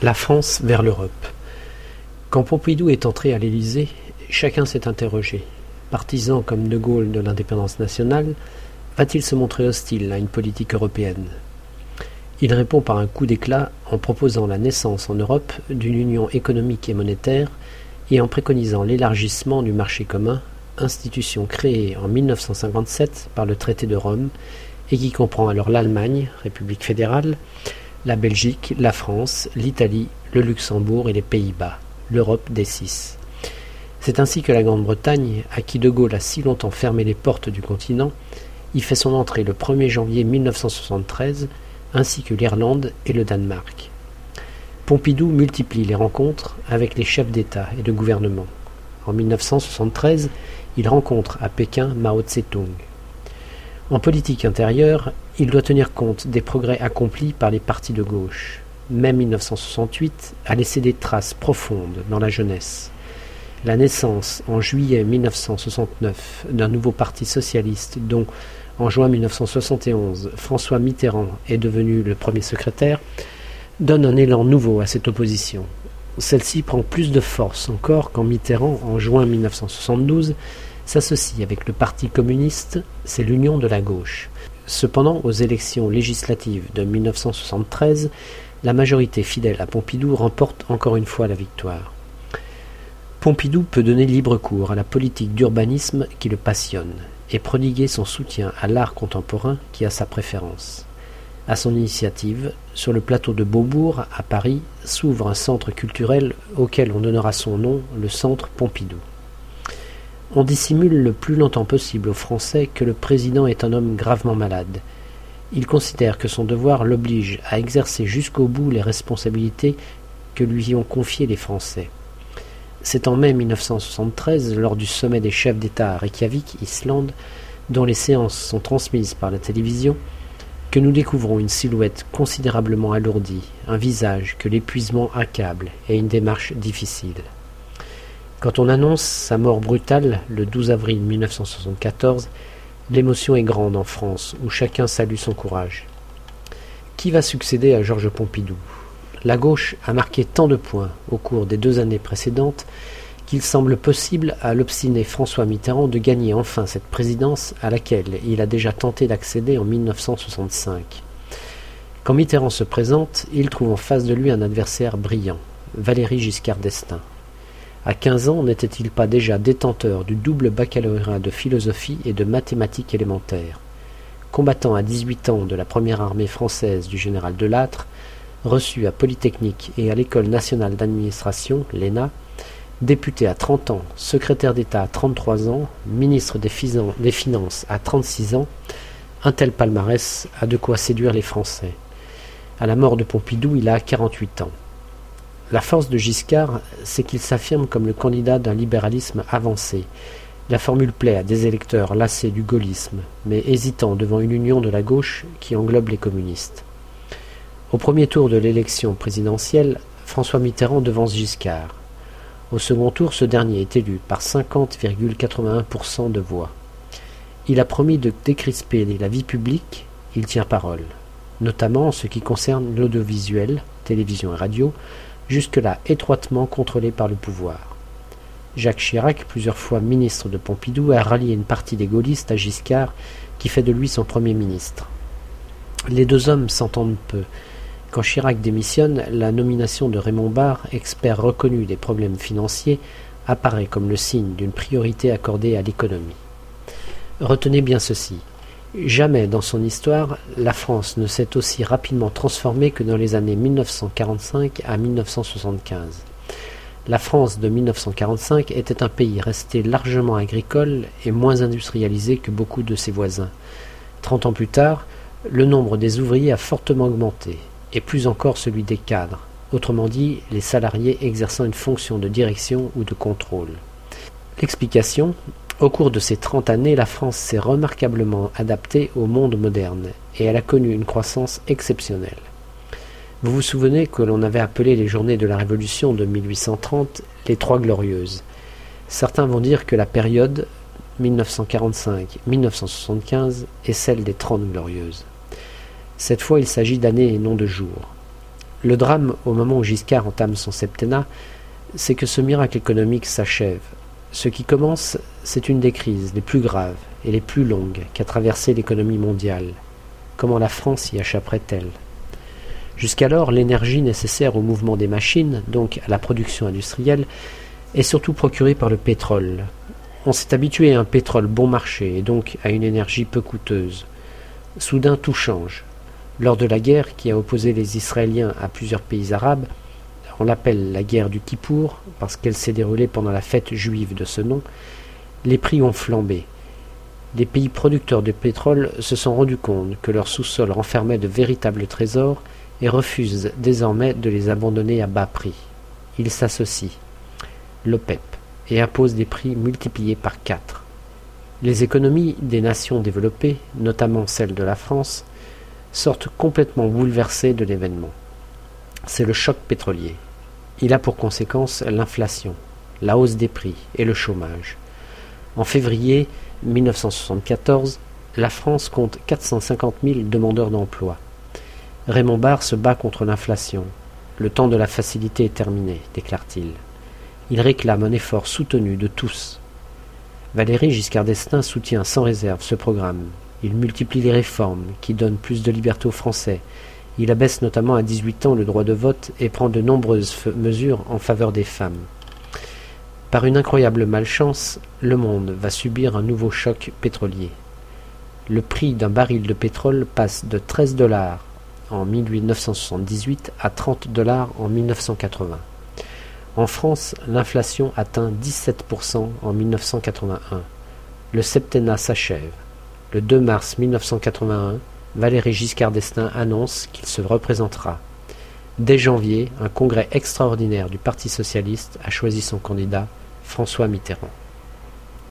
La France vers l'Europe. Quand Pompidou est entré à l'Élysée, chacun s'est interrogé. Partisan comme De Gaulle de l'indépendance nationale, va-t-il se montrer hostile à une politique européenne? Il répond par un coup d'éclat en proposant la naissance en Europe d'une union économique et monétaire et en préconisant l'élargissement du marché commun, institution créée en 1957 par le traité de Rome et qui comprend alors l'Allemagne, République fédérale, la Belgique, la France, l'Italie, le Luxembourg et les Pays-Bas, l'Europe des six. C'est ainsi que la Grande-Bretagne, à qui De Gaulle a si longtemps fermé les portes du continent, y fait son entrée le 1er janvier 1973, ainsi que l'Irlande et le Danemark. Pompidou multiplie les rencontres avec les chefs d'État et de gouvernement. En 1973, il rencontre à Pékin Mao Tse-tung. En politique intérieure, il doit tenir compte des progrès accomplis par les partis de gauche. Mai 1968 a laissé des traces profondes dans la jeunesse. La naissance en juillet 1969 d'un nouveau parti socialiste dont, en juin 1971, François Mitterrand est devenu le premier secrétaire, donne un élan nouveau à cette opposition. Celle-ci prend plus de force encore quand Mitterrand, en juin 1972, s'associe avec le Parti communiste, c'est l'union de la gauche. Cependant, aux élections législatives de 1973, la majorité fidèle à Pompidou remporte encore une fois la victoire. Pompidou peut donner libre cours à la politique d'urbanisme qui le passionne et prodiguer son soutien à l'art contemporain qui a sa préférence. À son initiative, sur le plateau de Beaubourg, à Paris, s'ouvre un centre culturel auquel on donnera son nom, le Centre Pompidou. On dissimule le plus longtemps possible aux Français que le président est un homme gravement malade. Il considère que son devoir l'oblige à exercer jusqu'au bout les responsabilités que lui ont confiées les Français. C'est en mai 1973, lors du sommet des chefs d'État à Reykjavik, Islande, dont les séances sont transmises par la télévision, que nous découvrons une silhouette considérablement alourdie, un visage que l'épuisement accable et une démarche difficile. Quand on annonce sa mort brutale le 12 avril 1974, l'émotion est grande en France, où chacun salue son courage. Qui va succéder à Georges Pompidou? La gauche a marqué tant de points au cours des deux années précédentes qu'il semble possible à l'obstiné François Mitterrand de gagner enfin cette présidence à laquelle il a déjà tenté d'accéder en 1965. Quand Mitterrand se présente, il trouve en face de lui un adversaire brillant, Valéry Giscard d'Estaing. À 15 ans, n'était-il pas déjà détenteur du double baccalauréat de philosophie et de mathématiques élémentaires? Combattant à 18 ans de la première armée française du général Delattre, reçu à Polytechnique et à l'École nationale d'administration, l'ENA, député à 30 ans, secrétaire d'État à 33 ans, ministre des, Finances à 36 ans, un tel palmarès a de quoi séduire les Français. À la mort de Pompidou, il a 48 ans. La force de Giscard, c'est qu'il s'affirme comme le candidat d'un libéralisme avancé. La formule plaît à des électeurs lassés du gaullisme, mais hésitants devant une union de la gauche qui englobe les communistes. Au premier tour de l'élection présidentielle, François Mitterrand devance Giscard. Au second tour, ce dernier est élu par 50,81% de voix. Il a promis de décrisper la vie publique, il tient parole, notamment en ce qui concerne l'audiovisuel, télévision et radio, jusque-là étroitement contrôlé par le pouvoir. Jacques Chirac, plusieurs fois ministre de Pompidou, a rallié une partie des gaullistes à Giscard, qui fait de lui son premier ministre. Les deux hommes s'entendent peu, quand Chirac démissionne, la nomination de Raymond Barre, expert reconnu des problèmes financiers, apparaît comme le signe d'une priorité accordée à l'économie. Retenez bien ceci. Jamais dans son histoire, la France ne s'est aussi rapidement transformée que dans les années 1945 à 1975. La France de 1945 était un pays resté largement agricole et moins industrialisé que beaucoup de ses voisins. Trente ans plus tard, le nombre des ouvriers a fortement augmenté et plus encore celui des cadres, autrement dit les salariés exerçant une fonction de direction ou de contrôle. L'explication au cours de ces trente années, la France s'est remarquablement adaptée au monde moderne et elle a connu une croissance exceptionnelle. Vous vous souvenez que l'on avait appelé les journées de la Révolution de 1830 les Trois Glorieuses. Certains vont dire que la période 1945-1975 est celle des Trente Glorieuses. Cette fois, il s'agit d'années et non de jours. Le drame, au moment où Giscard entame son septennat, c'est que ce miracle économique s'achève. Ce qui commence, c'est une des crises les plus graves et les plus longues qu'a traversé l'économie mondiale. Comment la France y échapperait-elle Jusqu'alors, l'énergie nécessaire au mouvement des machines, donc à la production industrielle, est surtout procurée par le pétrole. On s'est habitué à un pétrole bon marché et donc à une énergie peu coûteuse. Soudain tout change. Lors de la guerre qui a opposé les Israéliens à plusieurs pays arabes, on l'appelle la guerre du Kippour parce qu'elle s'est déroulée pendant la fête juive de ce nom, les prix ont flambé. Les pays producteurs de pétrole se sont rendus compte que leur sous-sol renfermait de véritables trésors et refusent désormais de les abandonner à bas prix. Ils s'associent, l'OPEP, et imposent des prix multipliés par quatre. Les économies des nations développées, notamment celles de la France, sortent complètement bouleversées de l'événement. C'est le choc pétrolier. Il a pour conséquence l'inflation, la hausse des prix et le chômage. En février 1974, la France compte 450 000 demandeurs d'emploi. Raymond Barre se bat contre l'inflation. Le temps de la facilité est terminé, déclare-t-il. Il réclame un effort soutenu de tous. Valéry Giscard d'Estaing soutient sans réserve ce programme. Il multiplie les réformes qui donnent plus de liberté aux Français il abaisse notamment à 18 ans le droit de vote et prend de nombreuses mesures en faveur des femmes. Par une incroyable malchance, le monde va subir un nouveau choc pétrolier. Le prix d'un baril de pétrole passe de 13 dollars en 1978 à 30 dollars en 1980. En France, l'inflation atteint 17% en 1981. Le septennat s'achève. Le 2 mars 1981, Valéry Giscard d'Estaing annonce qu'il se représentera. Dès janvier, un congrès extraordinaire du Parti socialiste a choisi son candidat, François Mitterrand.